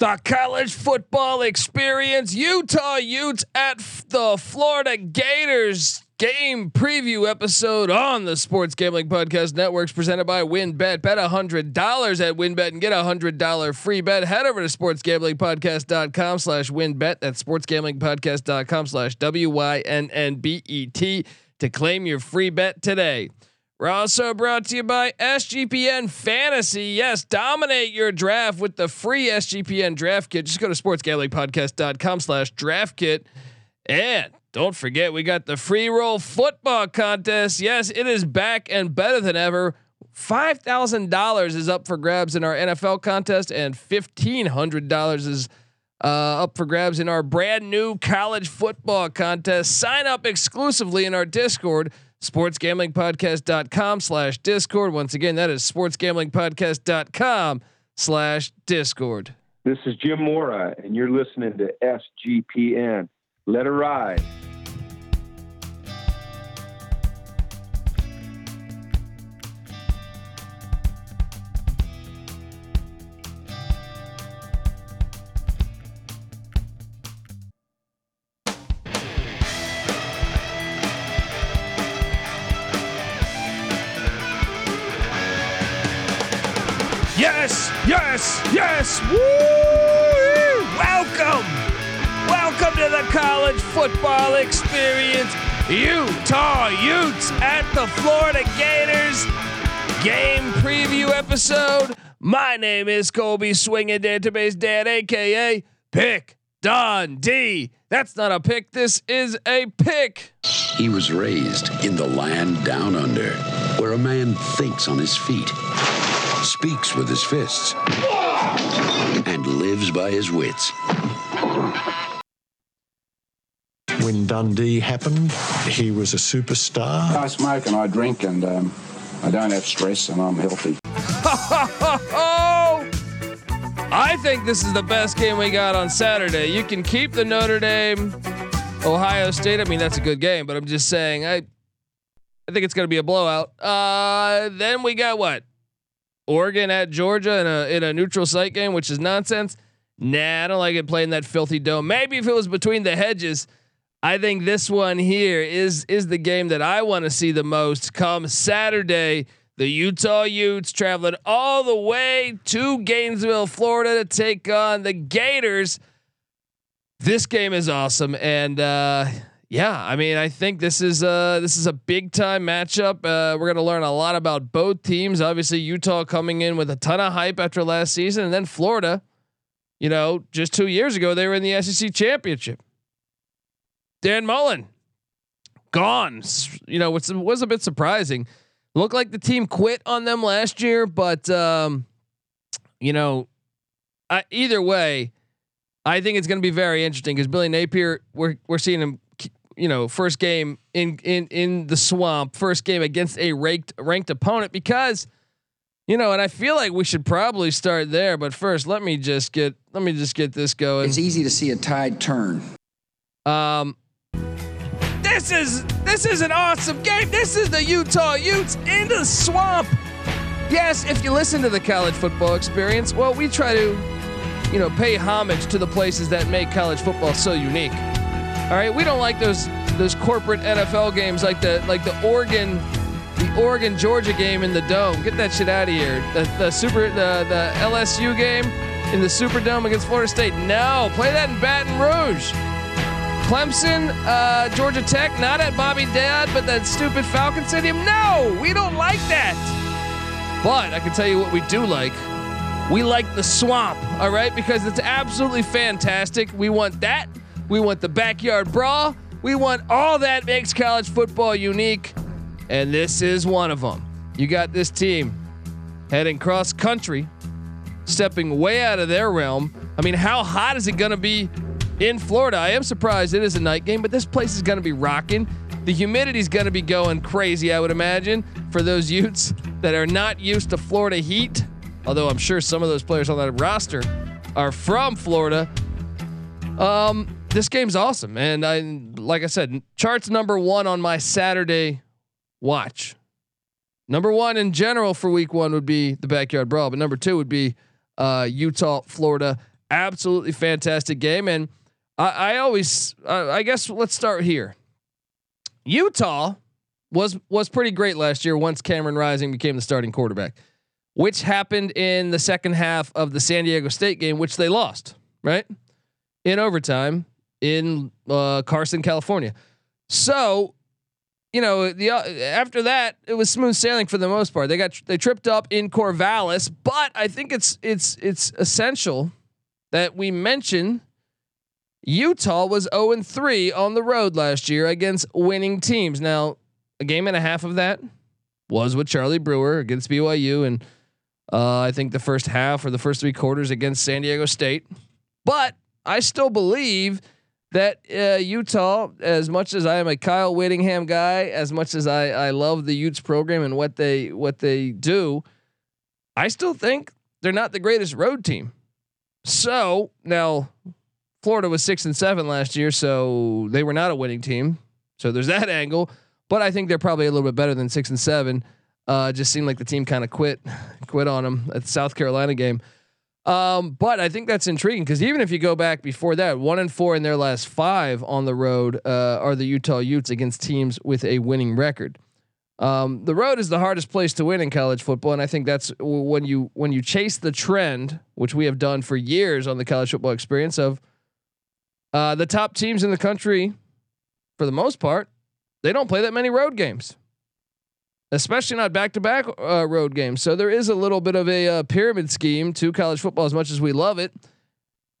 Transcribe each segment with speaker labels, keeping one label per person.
Speaker 1: The college football experience, Utah Utes at f- the Florida Gators game preview episode on the Sports Gambling Podcast Networks presented by WynnBet. Bet hundred dollars at WynnBet and get a hundred dollar free bet. Head over to sportsgamblingpodcast.com slash WynnBet. That's sportsgamblingpodcast.com slash W Y N N B E T to claim your free bet today. We're also brought to you by SGPN Fantasy. Yes, dominate your draft with the free SGPN draft kit. Just go to sportsgamblingpodcast.com slash draft kit. And don't forget, we got the free roll football contest. Yes, it is back and better than ever. $5,000 is up for grabs in our NFL contest, and $1,500 is uh, up for grabs in our brand new college football contest. Sign up exclusively in our Discord sportsgamblingpodcast.com slash discord. Once again that is sportsgamblingpodcast.com slash discord.
Speaker 2: This is jim mora and you're listening to sgpn let it ride
Speaker 1: Utah Utes at the Florida Gators game preview episode. My name is Colby Swinging Database Dad, aka Pick Don D. That's not a pick. This is a pick.
Speaker 3: He was raised in the land down under, where a man thinks on his feet, speaks with his fists, and lives by his wits.
Speaker 4: When Dundee happened, he was a superstar.
Speaker 5: I smoke and I drink and um, I don't have stress and I'm healthy.
Speaker 1: Oh, I think this is the best game we got on Saturday. You can keep the Notre Dame, Ohio State. I mean, that's a good game, but I'm just saying, I, I think it's going to be a blowout. Uh, then we got what? Oregon at Georgia in a in a neutral site game, which is nonsense. Nah, I don't like it playing that filthy dome. Maybe if it was between the hedges, I think this one here is is the game that I want to see the most come Saturday. The Utah Utes traveling all the way to Gainesville, Florida to take on the Gators. This game is awesome, and uh, yeah, I mean, I think this is uh this is a big time matchup. Uh, we're gonna learn a lot about both teams. Obviously, Utah coming in with a ton of hype after last season, and then Florida. You know, just two years ago they were in the SEC championship. Dan Mullen gone. You know, which was a bit surprising. Looked like the team quit on them last year, but um, you know, I, either way, I think it's going to be very interesting because Billy Napier, we're we're seeing him, you know, first game in in in the swamp, first game against a ranked ranked opponent because. You know, and I feel like we should probably start there, but first, let me just get let me just get this going.
Speaker 6: It's easy to see a tide turn.
Speaker 1: Um, this is this is an awesome game. This is the Utah Utes in the swamp. Yes, if you listen to the college football experience, well, we try to, you know, pay homage to the places that make college football so unique. All right, we don't like those those corporate NFL games like the like the Oregon the Oregon Georgia game in the dome. Get that shit out of here. The the super the the LSU game in the Superdome against Florida State. No, play that in Baton Rouge. Clemson, uh, Georgia Tech, not at Bobby Dodd, but that stupid Falcon Stadium. No, we don't like that. But I can tell you what we do like. We like the swamp, all right, because it's absolutely fantastic. We want that. We want the backyard brawl. We want all that makes college football unique. And this is one of them. You got this team heading cross country, stepping way out of their realm. I mean, how hot is it going to be in Florida? I am surprised it is a night game, but this place is going to be rocking. The humidity is going to be going crazy, I would imagine, for those Utes that are not used to Florida heat. Although I'm sure some of those players on that roster are from Florida. Um, this game's awesome, and I like I said, charts number one on my Saturday watch. Number one in general for week one would be the backyard brawl, but number two would be uh, Utah, Florida absolutely fantastic game, and I, I always, uh, I guess, let's start here. Utah was was pretty great last year once Cameron Rising became the starting quarterback, which happened in the second half of the San Diego State game, which they lost right in overtime in uh, Carson, California. So, you know, the uh, after that it was smooth sailing for the most part. They got they tripped up in Corvallis, but I think it's it's it's essential that we mention Utah was 0 3 on the road last year against winning teams. Now, a game and a half of that was with Charlie Brewer against BYU, and uh, I think the first half or the first three quarters against San Diego State. But I still believe that uh, Utah, as much as I am a Kyle Whittingham guy, as much as I, I love the Utes program and what they what they do, I still think they're not the greatest road team. So now Florida was six and seven last year, so they were not a winning team. So there's that angle. But I think they're probably a little bit better than six and seven. Uh, just seemed like the team kind of quit, quit on them at the South Carolina game. Um, but I think that's intriguing because even if you go back before that, one and four in their last five on the road uh, are the Utah Utes against teams with a winning record. Um, the road is the hardest place to win in college football, and I think that's when you when you chase the trend, which we have done for years on the college football experience of uh, the top teams in the country, for the most part, they don't play that many road games, especially not back to back road games. So there is a little bit of a uh, pyramid scheme to college football, as much as we love it.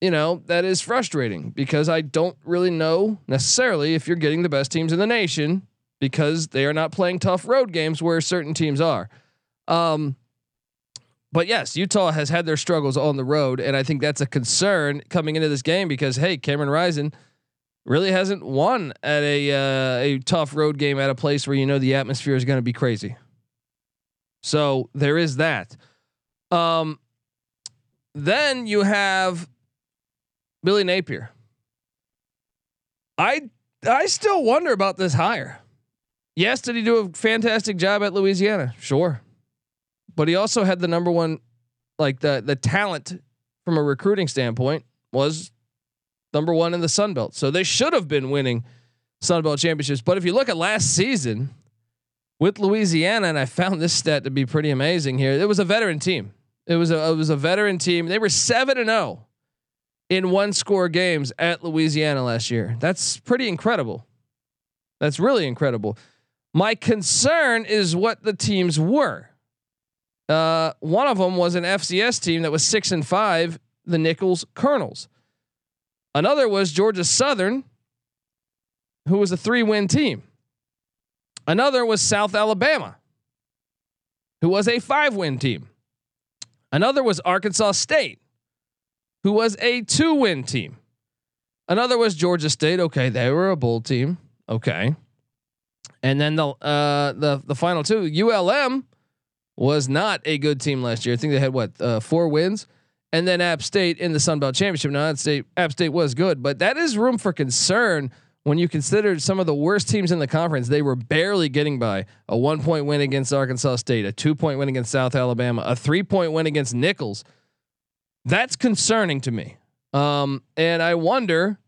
Speaker 1: You know, that is frustrating because I don't really know necessarily if you're getting the best teams in the nation because they are not playing tough road games where certain teams are. Um, but yes, Utah has had their struggles on the road, and I think that's a concern coming into this game because hey, Cameron Rising really hasn't won at a uh, a tough road game at a place where you know the atmosphere is going to be crazy. So there is that. Um, then you have Billy Napier. I I still wonder about this hire. Yes, did he do a fantastic job at Louisiana? Sure but he also had the number one, like the the talent from a recruiting standpoint was number one in the Sun Belt. So they should have been winning Sun Belt championships. But if you look at last season with Louisiana, and I found this stat to be pretty amazing here, it was a veteran team. It was a it was a veteran team. They were seven and zero oh in one score games at Louisiana last year. That's pretty incredible. That's really incredible. My concern is what the teams were. Uh, one of them was an FCS team that was six and five, the Nicholls Colonels. Another was Georgia Southern, who was a three win team. Another was South Alabama, who was a five win team. Another was Arkansas State, who was a two win team. Another was Georgia State. Okay, they were a bowl team. Okay. And then the uh, the the final two, ULM, was not a good team last year. I think they had what uh, four wins, and then App State in the Sun Belt Championship. Now, App State, App State was good, but that is room for concern when you consider some of the worst teams in the conference. They were barely getting by a one point win against Arkansas State, a two point win against South Alabama, a three point win against Nicholls. That's concerning to me. Um, and I wonder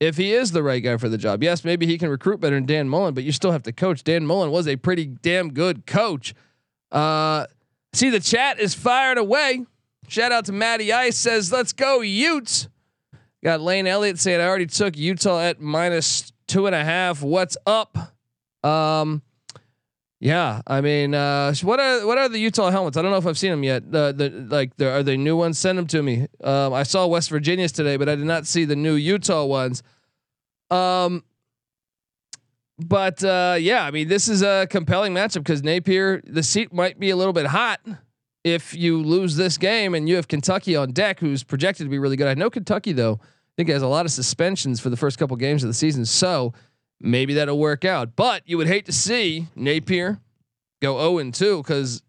Speaker 1: if he is the right guy for the job. Yes, maybe he can recruit better than Dan Mullen, but you still have to coach. Dan Mullen was a pretty damn good coach. Uh, see, the chat is fired away. Shout out to Matty Ice says, "Let's go Utes." Got Lane Elliott saying, "I already took Utah at minus two and a half. What's up?" Um, yeah, I mean, uh, what are what are the Utah helmets? I don't know if I've seen them yet. The the like, there are they new ones? Send them to me. Um, I saw West Virginia's today, but I did not see the new Utah ones. Um, but uh, yeah, I mean, this is a compelling matchup because Napier, the seat might be a little bit hot if you lose this game and you have Kentucky on deck, who's projected to be really good. I know Kentucky though, I think has a lot of suspensions for the first couple games of the season, so maybe that'll work out. But you would hate to see Napier go 0 and 2 because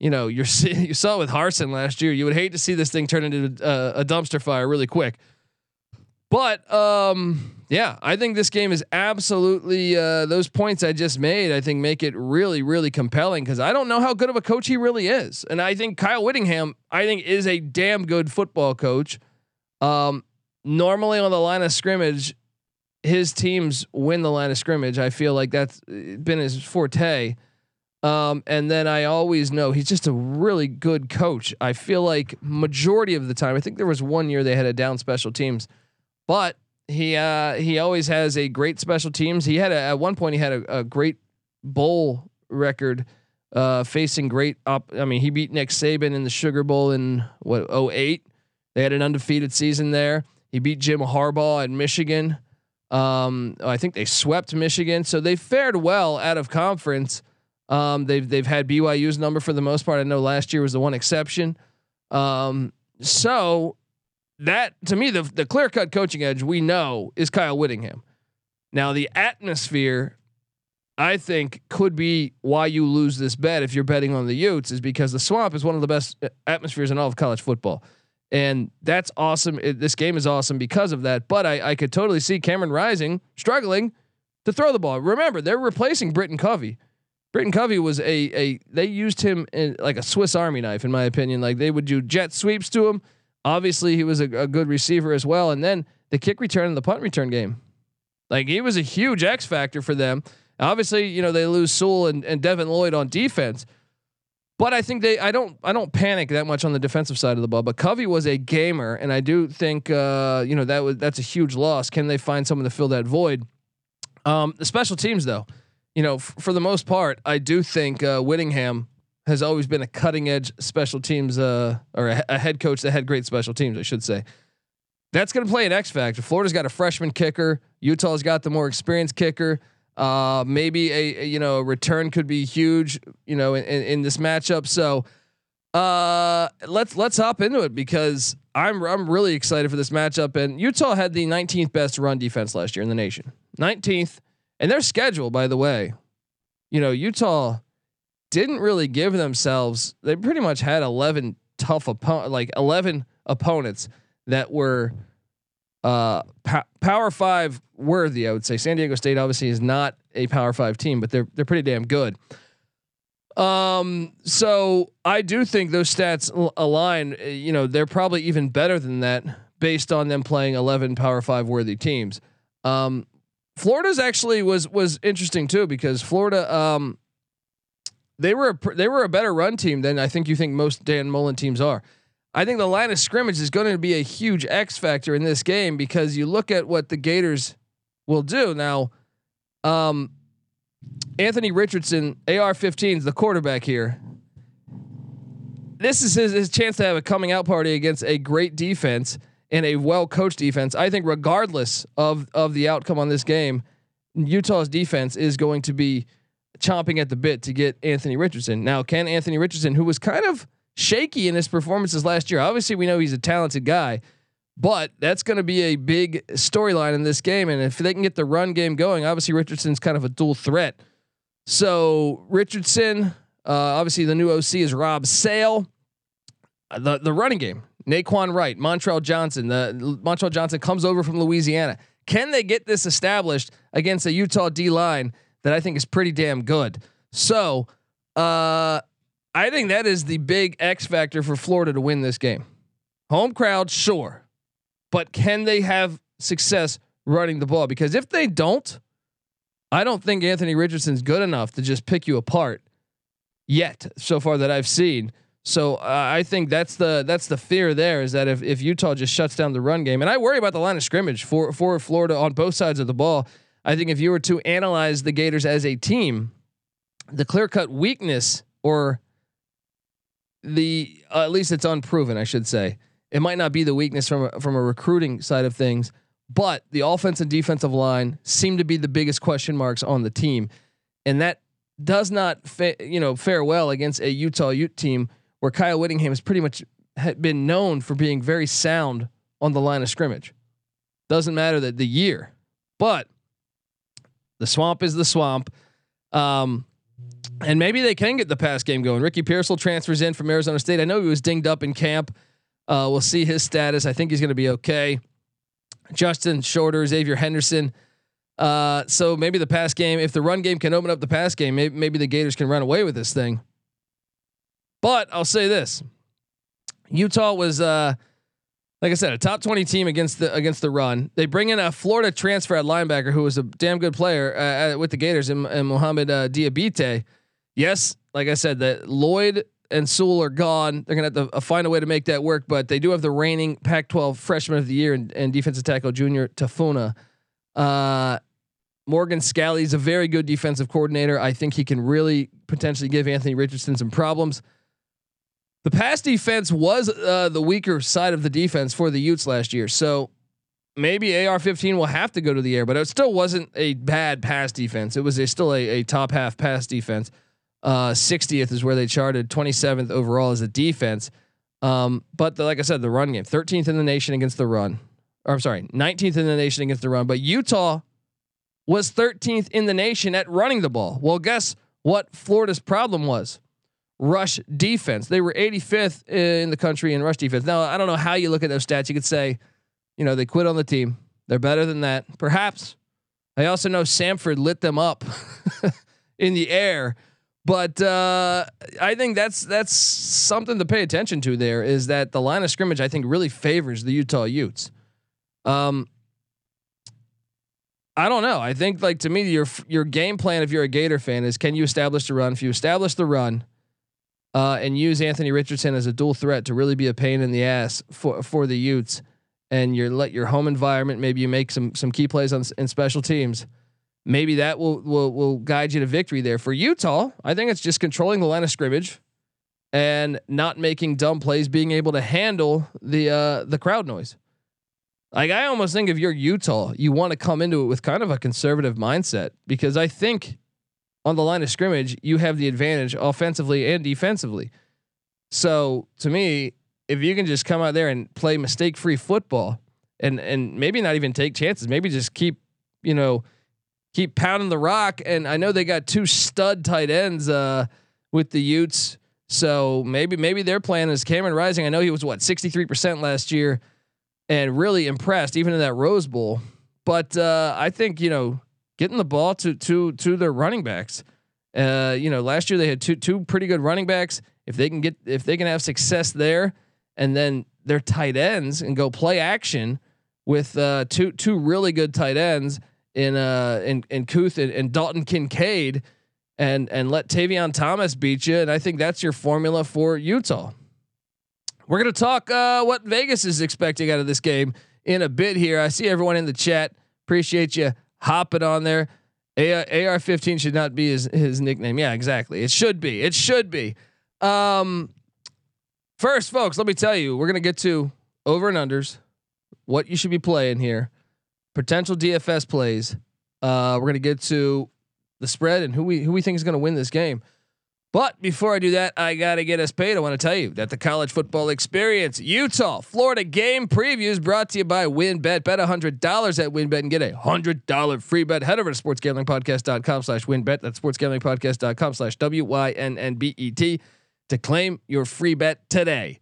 Speaker 1: you know you're you saw with Harsin last year. You would hate to see this thing turn into a, a dumpster fire really quick. But um, yeah, I think this game is absolutely uh, those points I just made. I think make it really, really compelling because I don't know how good of a coach he really is, and I think Kyle Whittingham, I think, is a damn good football coach. Um, normally on the line of scrimmage, his teams win the line of scrimmage. I feel like that's been his forte. Um, and then I always know he's just a really good coach. I feel like majority of the time, I think there was one year they had a down special teams, but he uh, he always has a great special teams. He had a, at one point he had a, a great bowl record uh, facing great up. I mean, he beat Nick Saban in the Sugar Bowl in what 08. They had an undefeated season there. He beat Jim Harbaugh at Michigan. Um, I think they swept Michigan, so they fared well out of conference. Um, they've they've had BYU's number for the most part. I know last year was the one exception. Um, so that to me the the clear cut coaching edge we know is Kyle Whittingham. Now the atmosphere, I think, could be why you lose this bet if you're betting on the Utes is because the Swamp is one of the best uh, atmospheres in all of college football, and that's awesome. It, this game is awesome because of that. But I I could totally see Cameron Rising struggling to throw the ball. Remember they're replacing Britton Covey. Britton Covey was a a they used him in like a Swiss Army knife in my opinion. Like they would do jet sweeps to him. Obviously, he was a, a good receiver as well. And then the kick return and the punt return game, like he was a huge X factor for them. Obviously, you know they lose Sewell and, and Devin Lloyd on defense, but I think they I don't I don't panic that much on the defensive side of the ball. But Covey was a gamer, and I do think uh, you know that was that's a huge loss. Can they find someone to fill that void? Um, the special teams though you know, f- for the most part, I do think uh, Whittingham has always been a cutting edge special teams uh, or a, a, head coach that had great special teams, I should say. That's going to play an X factor. Florida's got a freshman kicker. Utah's got the more experienced kicker. Uh, maybe a, a, you know a return could be huge. You know in, in, in this matchup. So uh, let's let's hop into it because I'm I'm really excited for this matchup. And Utah had the 19th best run defense last year in the nation. 19th. And their schedule, by the way, you know, Utah didn't really give themselves. They pretty much had eleven tough opponent, like eleven opponents that were uh power five worthy. I would say San Diego State obviously is not a power five team, but they're they're pretty damn good. Um, so I do think those stats align. You know, they're probably even better than that based on them playing eleven power five worthy teams. Um, Florida's actually was was interesting too because Florida um they were a, they were a better run team than I think you think most Dan Mullen teams are. I think the line of scrimmage is going to be a huge X factor in this game because you look at what the Gators will do now. Um, Anthony Richardson, AR-15 is the quarterback here. This is his, his chance to have a coming out party against a great defense and a well coached defense. I think regardless of of the outcome on this game, Utah's defense is going to be chomping at the bit to get Anthony Richardson. Now, can Anthony Richardson, who was kind of shaky in his performances last year, obviously we know he's a talented guy, but that's going to be a big storyline in this game. And if they can get the run game going, obviously Richardson's kind of a dual threat. So Richardson, uh, obviously the new OC is Rob Sale. The the running game, Nay'Quan Wright, Montrell Johnson. The Montrell Johnson comes over from Louisiana. Can they get this established against a Utah D line that I think is pretty damn good? So, uh, I think that is the big X factor for Florida to win this game. Home crowd, sure, but can they have success running the ball? Because if they don't, I don't think Anthony Richardson's good enough to just pick you apart yet. So far that I've seen. So uh, I think that's the that's the fear there is that if, if Utah just shuts down the run game, and I worry about the line of scrimmage for for Florida on both sides of the ball. I think if you were to analyze the Gators as a team, the clear cut weakness or the uh, at least it's unproven, I should say. It might not be the weakness from a, from a recruiting side of things, but the offense and defensive line seem to be the biggest question marks on the team, and that does not fa- you know fare well against a Utah Ute team where Kyle Whittingham has pretty much been known for being very sound on the line of scrimmage. Doesn't matter that the year, but the swamp is the swamp. Um, and maybe they can get the pass game going. Ricky Pearsall transfers in from Arizona State. I know he was dinged up in camp. Uh, we'll see his status. I think he's going to be okay. Justin Shorter, Xzavier Henderson. Uh, so maybe the pass game, if the run game can open up the pass game, maybe, maybe the Gators can run away with this thing. But I'll say this: Utah was uh, like I said, a top twenty team against the against the run. They bring in a Florida transfer at linebacker who was a damn good player uh, with the Gators and, and Mohamed uh, Diabate. Yes, like I said, that Lloyd and Sewell are gone. They're gonna have to uh, find a way to make that work, but they do have the reigning Pac-12 Freshman of the Year and, and defensive tackle Junior Tafuna. Uh, Morgan Scalley is a very good defensive coordinator. I think he can really potentially give Anthony Richardson some problems. The pass defense was uh, the weaker side of the defense for the Utes last year, so maybe AR-15 will have to go to the air, but it still wasn't a bad pass defense. It was a, still a, a top half pass defense. Uh, 60th is where they charted, 27th overall as a defense. Um, but the, like I said, the run game, 13th in the nation against the run. Or I'm sorry, 19th in the nation against the run. But Utah was 13th in the nation at running the ball. Well, guess what Florida's problem was? Rush defense. They were 85th in the country in rush defense. Now, I don't know how you look at those stats. You could say, you know, they quit on the team. They're better than that. Perhaps. I also know Samford lit them up in the air but uh, I think that's that's something to pay attention to. There is that the line of scrimmage I think really favors the Utah Utes. Um, I don't know. I think like to me your your game plan if you're a Gator fan is can you establish the run? If you establish the run, uh, and use Anthony Richardson as a dual threat to really be a pain in the ass for for the Utes, and you let your home environment maybe you make some some key plays on in special teams maybe that will will will guide you to victory there. For Utah, I think it's just controlling the line of scrimmage and not making dumb plays, being able to handle the uh, the crowd noise. Like I almost think if you're Utah, you want to come into it with kind of a conservative mindset because I think on the line of scrimmage you have the advantage offensively and defensively. So to me, if you can just come out there and play mistake free football and and maybe not even take chances, maybe just keep you know keep pounding the rock. And I know they got two stud tight ends uh, with the Utes. So maybe maybe their plan is Cameron Rising. I know he was what 63% last year and really impressed even in that Rose Bowl. But uh, I think, you know, getting the ball to to to their running backs. Uh, you know, last year they had two two pretty good running backs. If they can get if they can have success there and then their tight ends and go play action with uh, two two really good tight ends in uh in in Kuithe and, and Dalton Kincaid and and let Tavion Thomas beat you. And I think that's your formula for Utah. We're gonna talk uh, what Vegas is expecting out of this game in a bit here. I see everyone in the chat. Appreciate you hopping on there. AR 15 should not be his his nickname. Yeah, exactly. It should be. It should be. Um, first, folks, let me tell you, we're gonna get to over and unders, what you should be playing here potential DFS plays. Uh, we're gonna get to the spread and who we who we think is gonna win this game. But before I do that, I gotta get us paid. I want to tell you that the college football experience, Utah, Florida game previews brought to you by WynnBET. Bet hundred dollars at WynnBET and get a hundred dollar free bet. Head over to sportsgamblingpodcast.com slash WynnBET. That's sportsgamblingpodcast.com slash W Y N N B E T to claim your free bet today.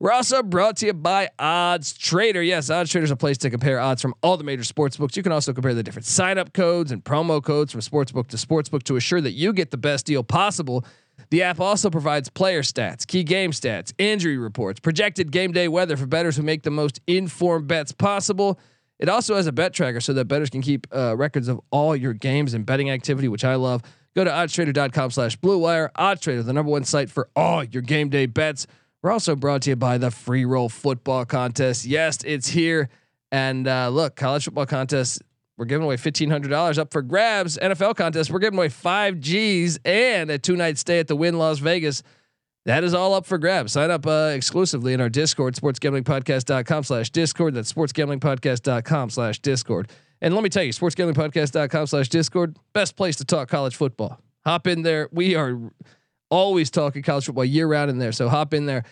Speaker 1: We're also brought to you by Odds Trader. Yes, Odds Trader is a place to compare odds from all the major sports books. You can also compare the different sign up codes and promo codes from sportsbook to sportsbook to assure that you get the best deal possible. The app also provides player stats, key game stats, injury reports, projected game day weather for bettors who make the most informed bets possible. It also has a bet tracker so that bettors can keep uh, records of all your games and betting activity, which I love. Go to oddstrader.com slash blue wire. OddsTrader, the number one site for all your game day bets. We're also brought to you by the free roll football contest. Yes, it's here. And uh, look, college football contest, we're giving away $1,500 up for grabs. NFL contest, we're giving away five G's and a two night stay at the Wynn Las Vegas. That is all up for grabs. Sign up uh, exclusively in our Discord, sportsgamblingpodcast.com slash Discord. That's sportsgamblingpodcast.com slash Discord. And let me tell you, sportsgamblingpodcast.com slash Discord, best place to talk college football. Hop in there. We are always talking college football year round in there. So hop in there.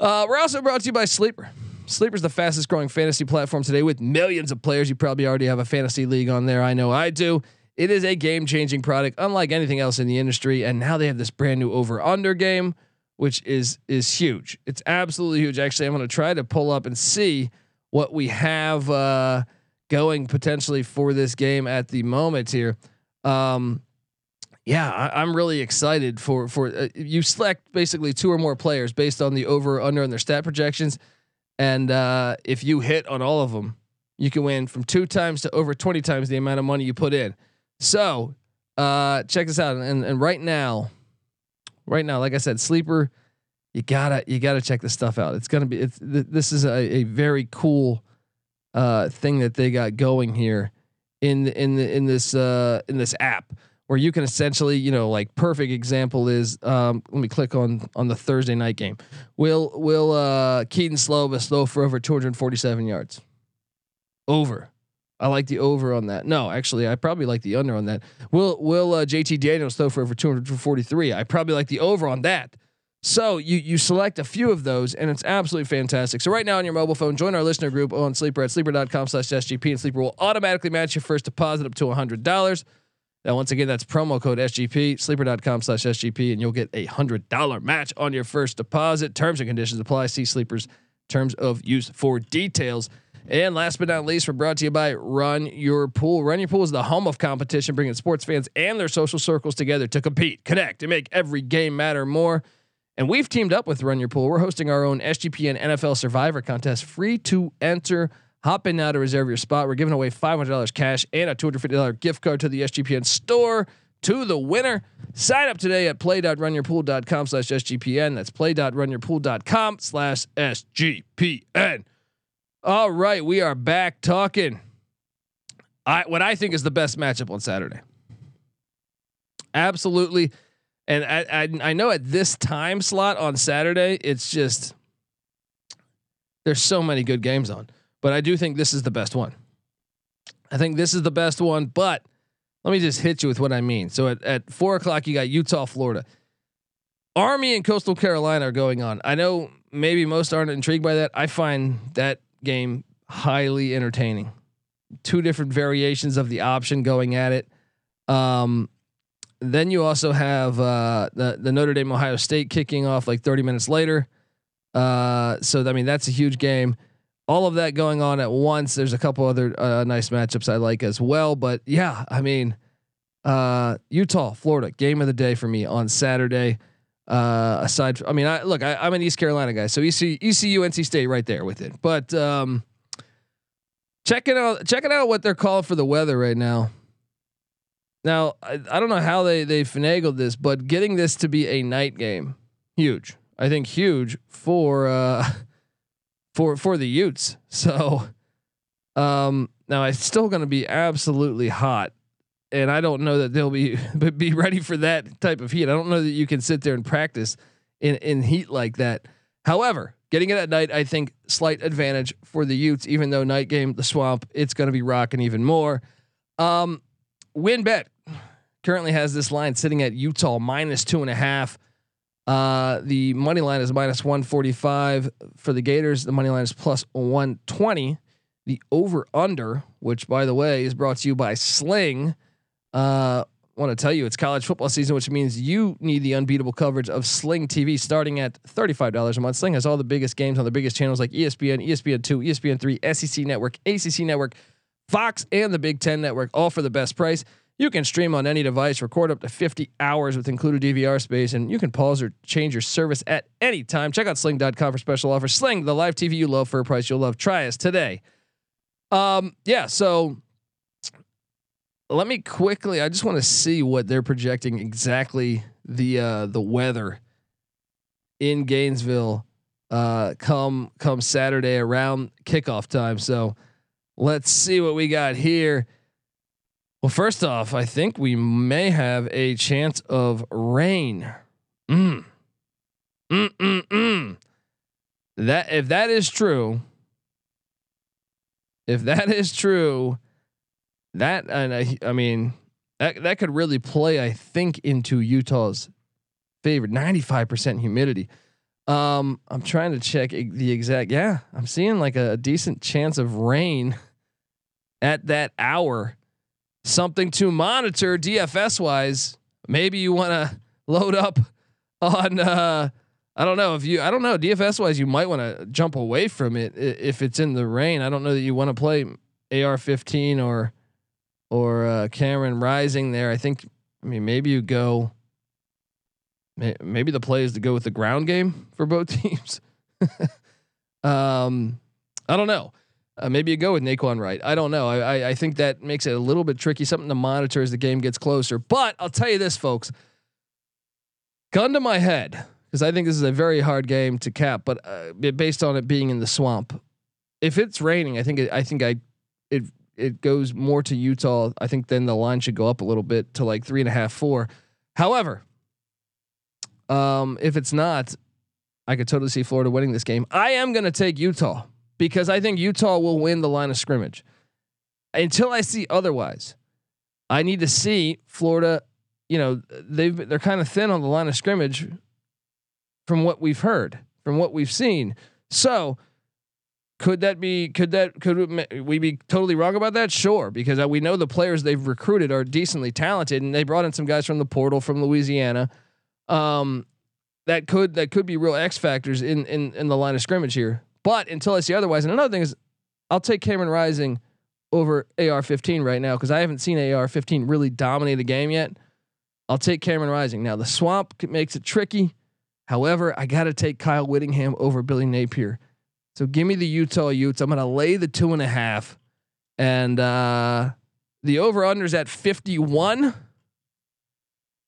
Speaker 1: Uh, we're also brought to you by Sleeper. Sleeper is the fastest growing fantasy platform today with millions of players. You probably already have a fantasy league on there. I know I do. It is a game changing product, unlike anything else in the industry. And now they have this brand new over under game, which is is huge. It's absolutely huge. Actually, I'm going to try to pull up and see what we have uh, going potentially for this game at the moment here. Um, yeah, I, am really excited for for uh, you select basically two or more players based on the over under and their stat projections, and uh, if you hit on all of them, you can win from two times to over twenty times the amount of money you put in. So uh, check this out, and and right now, right now, like I said, sleeper, you gotta you gotta check this stuff out. It's gonna be it's th- this is a, a very cool uh, thing that they got going here in in the, in this uh, in this app where you can essentially you know like perfect example is um, let me click on on the Thursday night game. Will will uh, Kedon Slovis throw for over 247 yards? Over. I like the over on that. No, actually, I probably like the under on that. Will Will uh, JT Daniels throw for over 243? I probably like the over on that. So you you select a few of those, and it's absolutely fantastic. So right now on your mobile phone, join our listener group on Sleeper at sleeper.com slash SGP, and Sleeper will automatically match your first deposit up to hundred dollars. Now, once again, that's promo code SGP, sleeper.com slash SGP, and you'll get a hundred dollar match on your first deposit. Terms and conditions apply. See Sleeper's terms of use for details. And last but not least, we're brought to you by Run Your Pool. Run Your Pool is the home of competition, bringing sports fans and their social circles together to compete, connect, and make every game matter more. And we've teamed up with Run Your Pool. We're hosting our own SGPN NFL Survivor contest, free to enter. Hop in now to reserve your spot. We're giving away $500 cash and a $250 gift card to the SGPN store to the winner. Sign up today at play.runyourpool.com slash SGPN. That's play.runyourpool.com slash SGPN. All right, we are back talking. I what I think is the best matchup on Saturday. Absolutely, and I, I I know at this time slot on Saturday, it's just there's so many good games on, but I do think this is the best one. I think this is the best one, but let me just hit you with what I mean. So at, at four o'clock, you got Utah, Florida. Army and Coastal Carolina are going on. I know maybe most aren't intrigued by that. I find that game highly entertaining. Two different variations of the option going at it. Um, then you also have uh, the the Notre Dame Ohio State kicking off like 30 minutes later. Uh, so I mean that's a huge game. All of that going on at once. There's a couple other uh, nice matchups I like as well. But yeah, I mean, uh, Utah, Florida, game of the day for me on Saturday. Uh, aside, I mean, I look, I, am an East Carolina guy, so ECU, ECU, NC State, right there with it. But um, checking out, checking out what they're calling for the weather right now. Now, I, I don't know how they they finagled this, but getting this to be a night game, huge. I think huge for uh, for for the Utes. So, um, now it's still going to be absolutely hot and I don't know that they'll be be ready for that type of heat. I don't know that you can sit there and practice in in heat like that. However, getting it at night, I think slight advantage for the Utes. Even though night game, the swamp, it's going to be rocking even more. Um, WynnBET currently has this line sitting at Utah minus two and a half. Uh, the money line is minus 145 for the Gators. The money line is plus 120. The over under, which by the way is brought to you by Sling uh, want to tell you it's college football season, which means you need the unbeatable coverage of Sling TV starting at $35 a month. Sling has all the biggest games on the biggest channels like ESPN, ESPN2, ESPN3, SEC Network, ACC Network, Fox, and the Big Ten Network, all for the best price. You can stream on any device, record up to 50 hours with included DVR space, and you can pause or change your service at any time. Check out sling.com for special offers. Sling, the live TV you love for a price you'll love. Try us today. Um, yeah, so let me quickly. I just want to see what they're projecting exactly the uh, the weather in Gainesville uh, come come Saturday around kickoff time. So let's see what we got here. Well, first off, I think we may have a chance of rain. Mm. Mm mm mm. That if that is true, if that is true, that and I, I mean that that could really play, I think, into Utah's favor. Ninety five percent humidity. Um, I'm trying to check the exact. Yeah, I'm seeing like a decent chance of rain at that hour. Something to monitor DFS wise. Maybe you want to load up on. Uh, I don't know if you. I don't know DFS wise. You might want to jump away from it if it's in the rain. I don't know that you want to play AR-15 or or uh, Cameron Rising there. I think. I mean, maybe you go. Maybe the play is to go with the ground game for both teams. Um, I don't know. Uh, maybe you go with Nay'Quan Wright. I don't know. I, I, think that makes it a little bit tricky, something to monitor as the game gets closer. But I'll tell you this, folks. Gun to my head, because I think this is a very hard game to cap. But uh, based on it being in the swamp, if it's raining, I think it, I think I it it goes more to Utah. I think then the line should go up a little bit to like three and a half, four. However, um, if it's not, I could totally see Florida winning this game. I am going to take Utah because I think Utah will win the line of scrimmage. Until I see otherwise, I need to see Florida. You know, they've they're kind of thin on the line of scrimmage from what we've heard, from what we've seen. So, could that be? Could that? Could we be totally wrong about that? Sure, because we know the players they've recruited are decently talented, and they brought in some guys from the portal from Louisiana. Um, that could that could be real X factors in in in the line of scrimmage here. But until I see otherwise, and another thing is, I'll take Cameron Rising over AR-15 right now because I haven't seen AR-15 really dominate a game yet. I'll take Cameron Rising. Now the swamp makes it tricky. However, I got to take Kyle Whittingham over Billy Napier. So give me the Utah Utes. I'm going to lay the two and a half, and uh, the over unders at 51.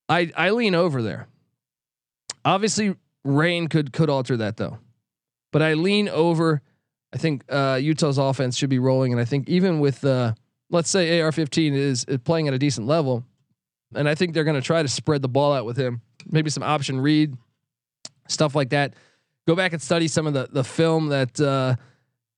Speaker 1: I I lean over there. Obviously, rain could could alter that though. But I lean over. I think uh, Utah's offense should be rolling, and I think even with uh, let's say AR-15 is, is playing at a decent level, and I think they're going to try to spread the ball out with him. Maybe some option read, stuff like that. Go back and study some of the the film that uh,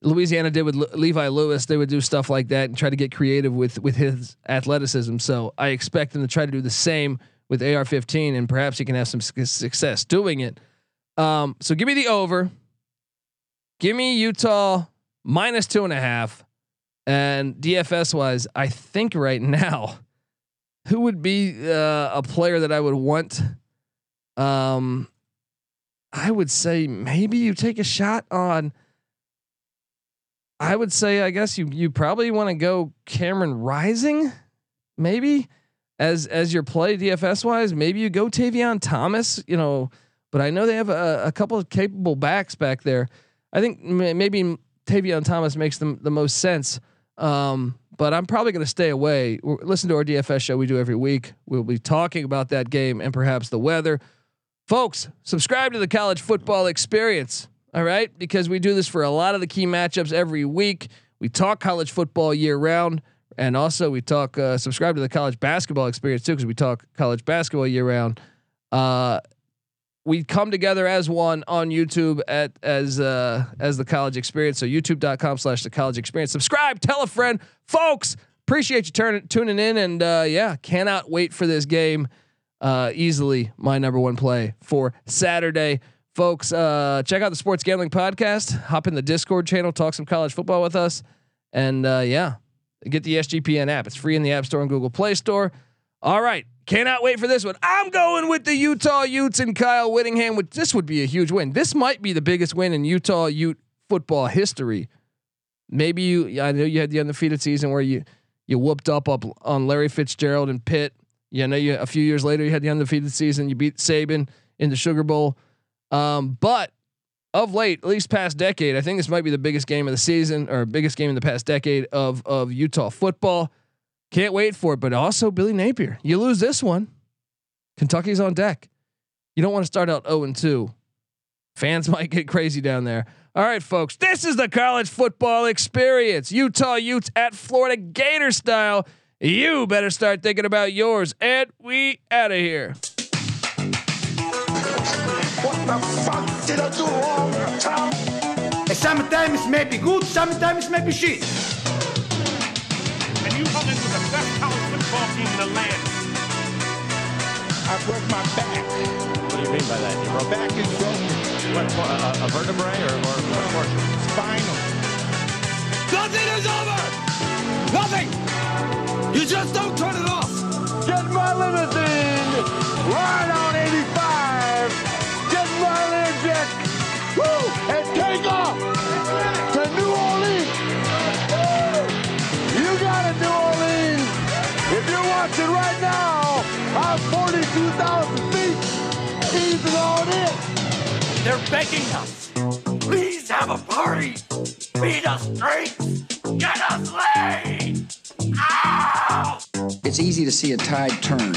Speaker 1: Louisiana did with Le- Levi Lewis. They would do stuff like that and try to get creative with with his athleticism. So I expect them to try to do the same with AR-15, and perhaps he can have some success doing it. Um, so give me the over. Give me Utah minus two and a half. And DFS wise, I think right now, who would be uh, a player that I would want? Um, I would say maybe you take a shot on. I would say, I guess you you probably want to go Cameron Rising, maybe as as your play DFS wise. Maybe you go Tavion Thomas, you know, but I know they have a, a couple of capable backs back there. I think maybe Tavion Thomas makes the the most sense. Um, but I'm probably going to stay away. Listen to our DFS show we do every week. We'll be talking about that game and perhaps the weather. Folks, subscribe to the college football experience. All right, because we do this for a lot of the key matchups every week. We talk college football year round, and also we talk. Uh, subscribe to the college basketball experience too, because we talk college basketball year round. Uh, we come together as one on YouTube at as uh as the college experience. So youtube.com slash the college experience. Subscribe, tell a friend. Folks, appreciate you turning tuning in and uh yeah, cannot wait for this game. Uh easily my number one play for Saturday. Folks, uh check out the sports gambling podcast, hop in the Discord channel, talk some college football with us. And uh yeah, get the SGPN app. It's free in the App Store and Google Play Store. All right. Cannot wait for this one. I'm going with the Utah Utes and Kyle Whittingham. Which this would be a huge win. This might be the biggest win in Utah Ute football history. Maybe you. I know you had the undefeated season where you you whooped up up on Larry Fitzgerald and Pitt. You know, you a few years later you had the undefeated season. You beat Saban in the Sugar Bowl. Um, but of late, at least past decade, I think this might be the biggest game of the season or biggest game in the past decade of of Utah football. Can't wait for it. But also Billy Napier. You lose this one. Kentucky's on deck. You don't want to start out 0 and 2. Fans might get crazy down there. All right, folks. This is the college football experience. Utah Utes at Florida Gator style. You better start thinking about yours. And we out of here.
Speaker 7: What the fuck did I do wrong, Tom? Sometimes maybe good, sometimes maybe shit
Speaker 8: you come into the best college football team in the land.
Speaker 7: I broke my back.
Speaker 9: What do you mean by that? You broke
Speaker 7: back is broken.
Speaker 9: What, a, a vertebrae or, or what portion?
Speaker 7: Spinal.
Speaker 10: Nothing is over. Nothing. You just don't turn it off.
Speaker 11: Get my limousine. Ride on
Speaker 10: begging us. Please have a party. Beat us drinks. Get us laid. Ow!
Speaker 6: It's easy to see a tide turn.